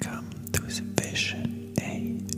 Welcome to the Vision ASMR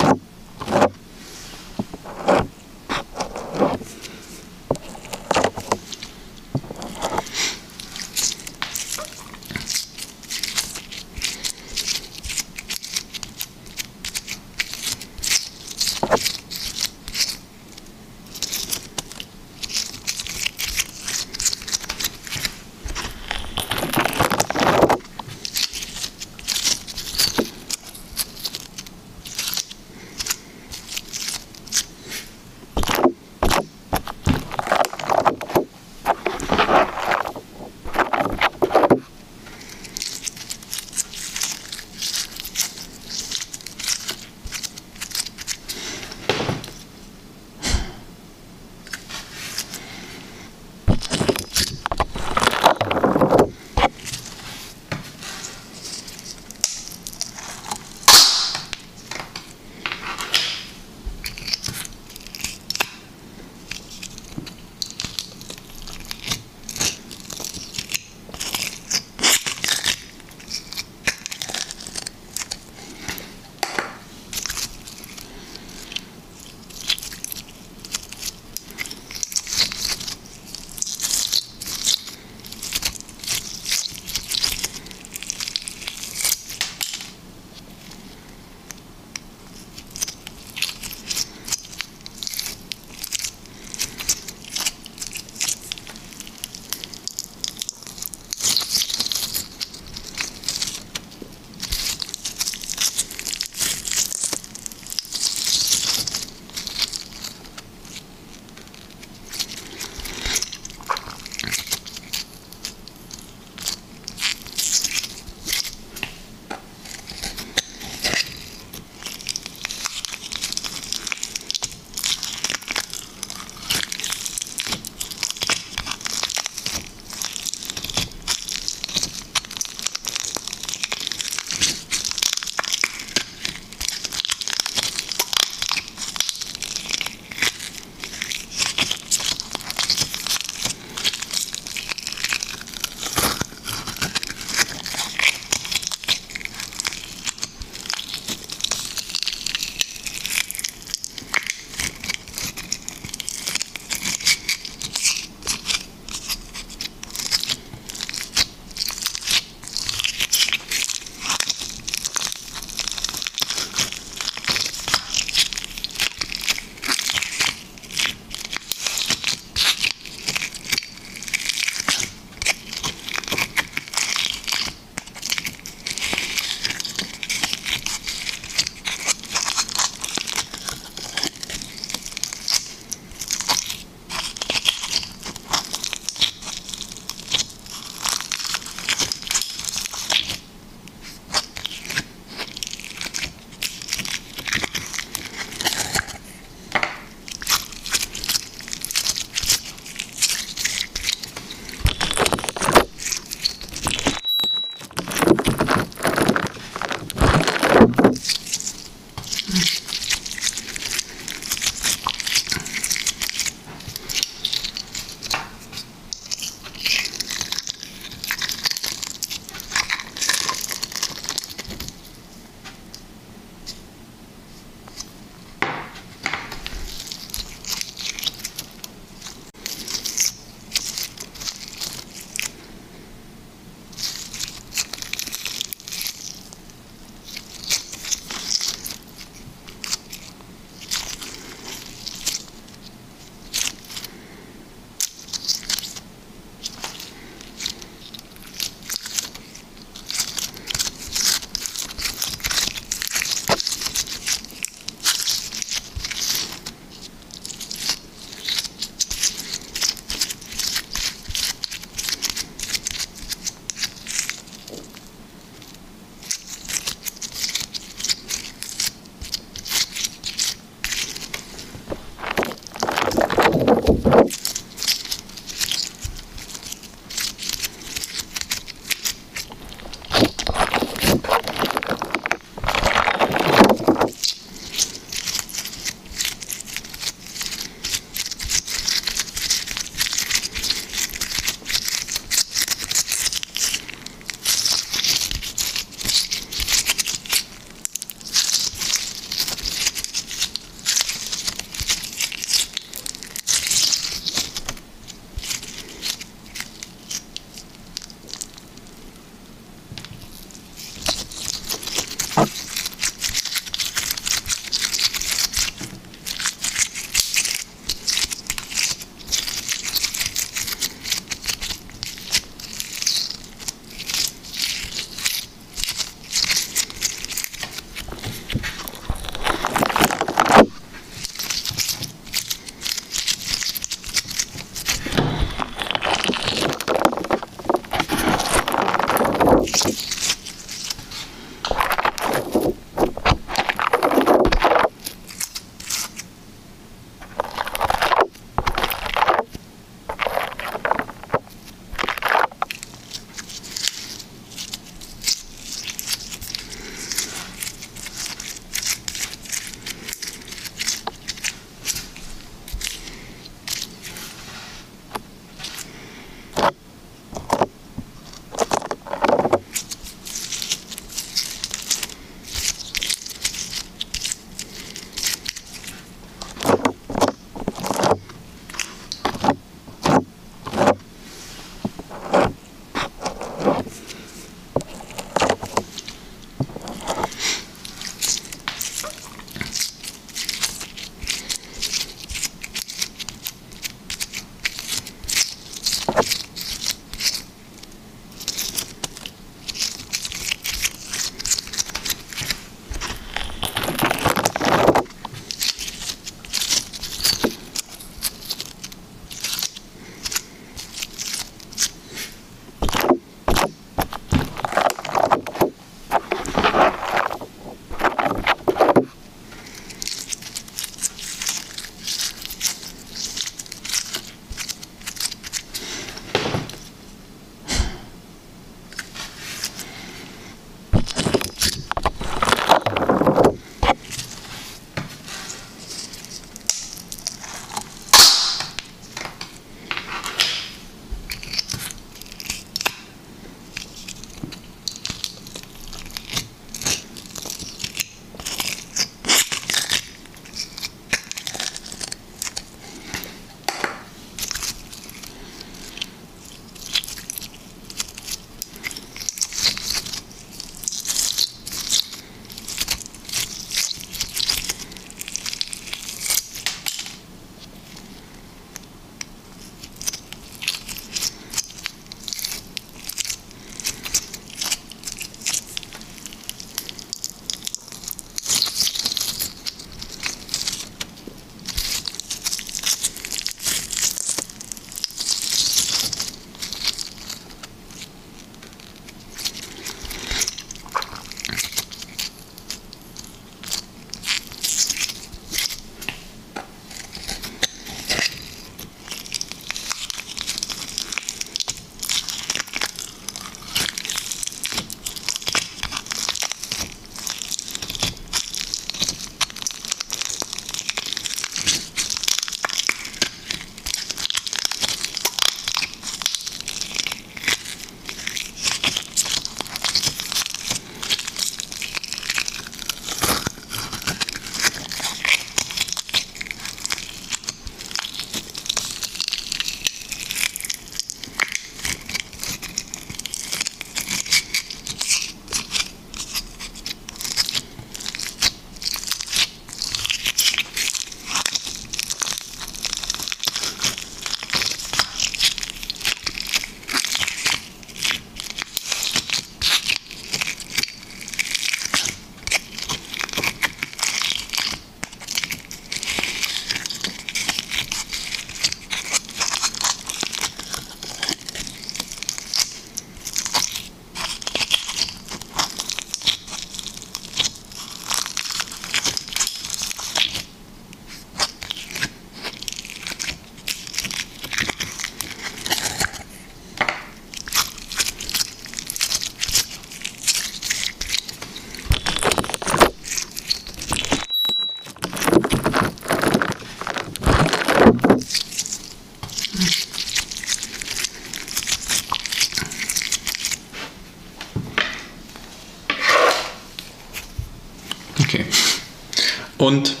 Und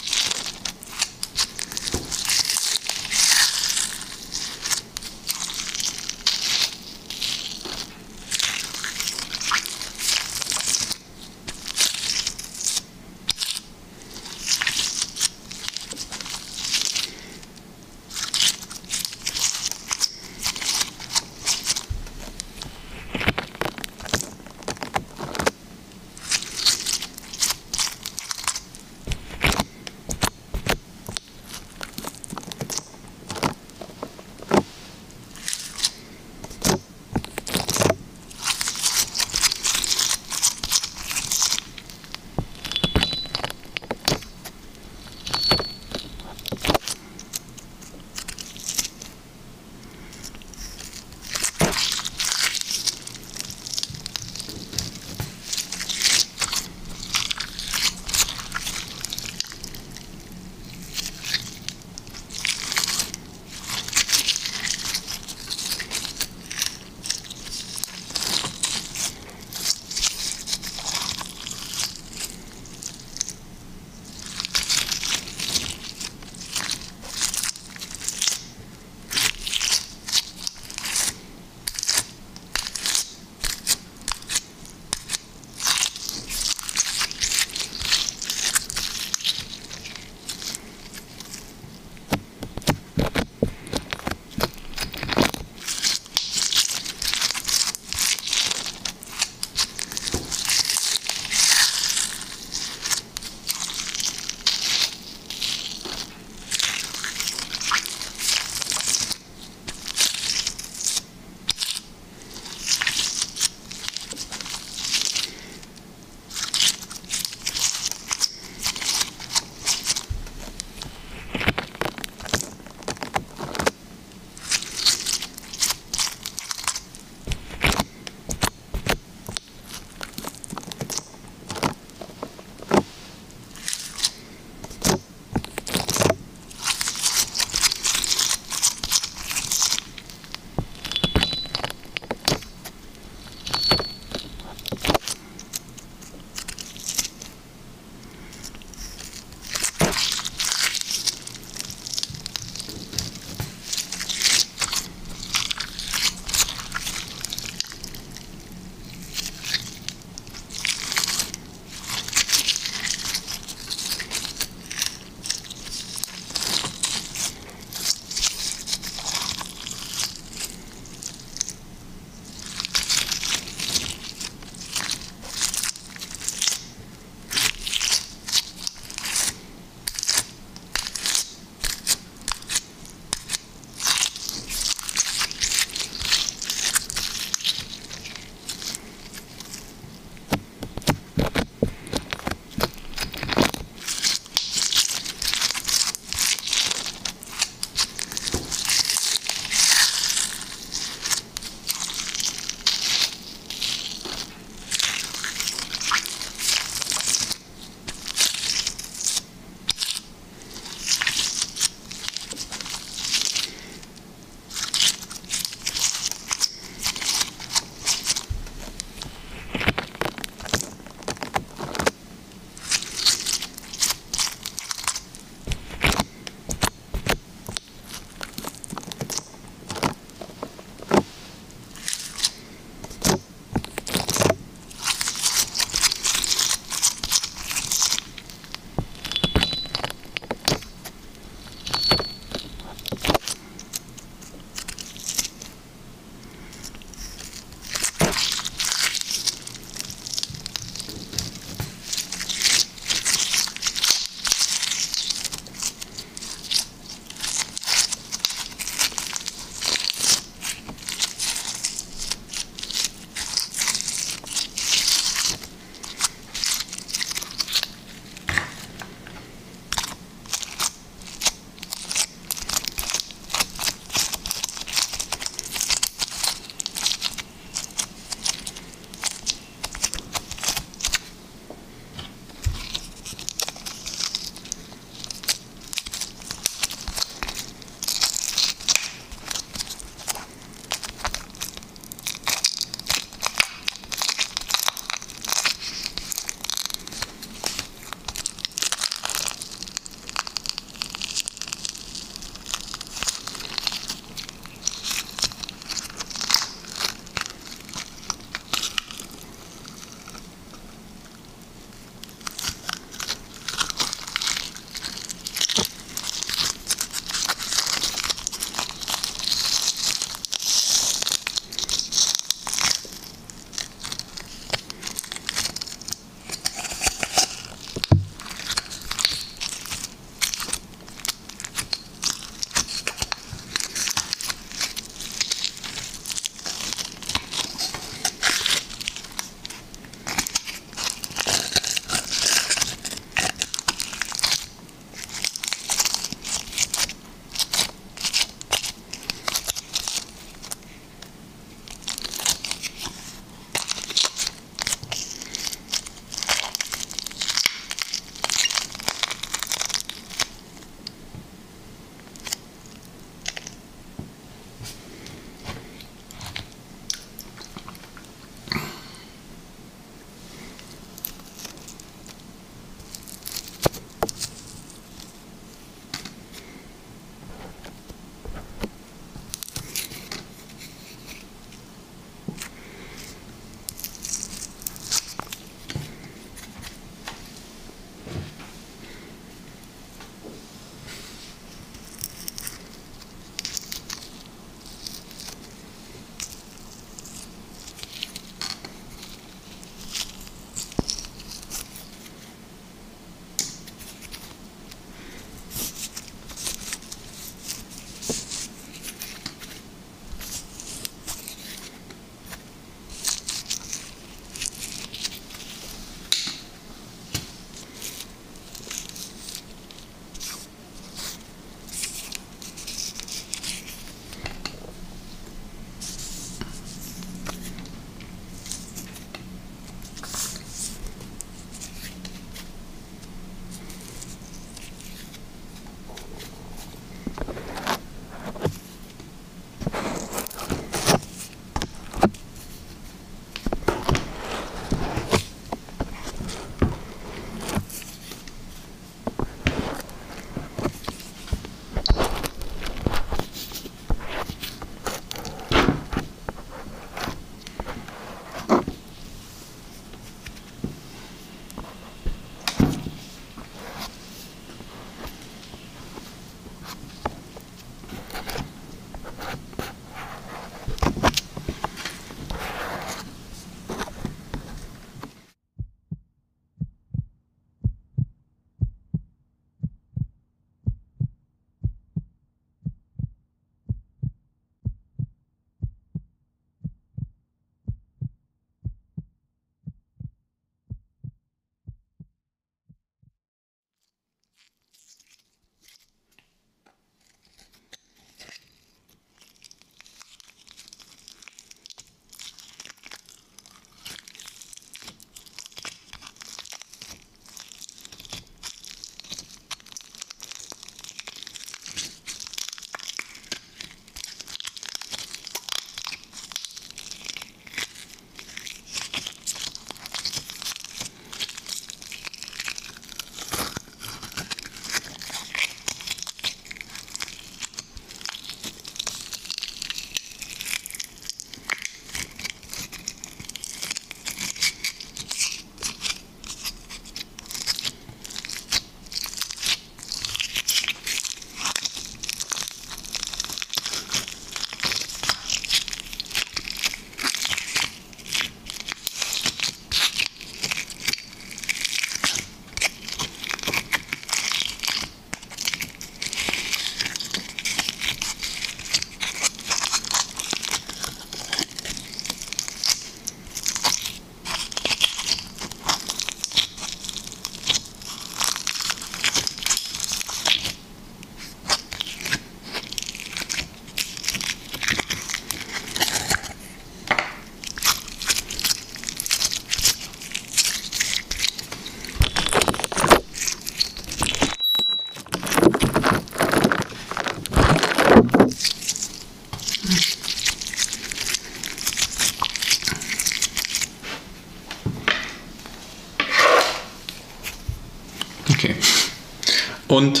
und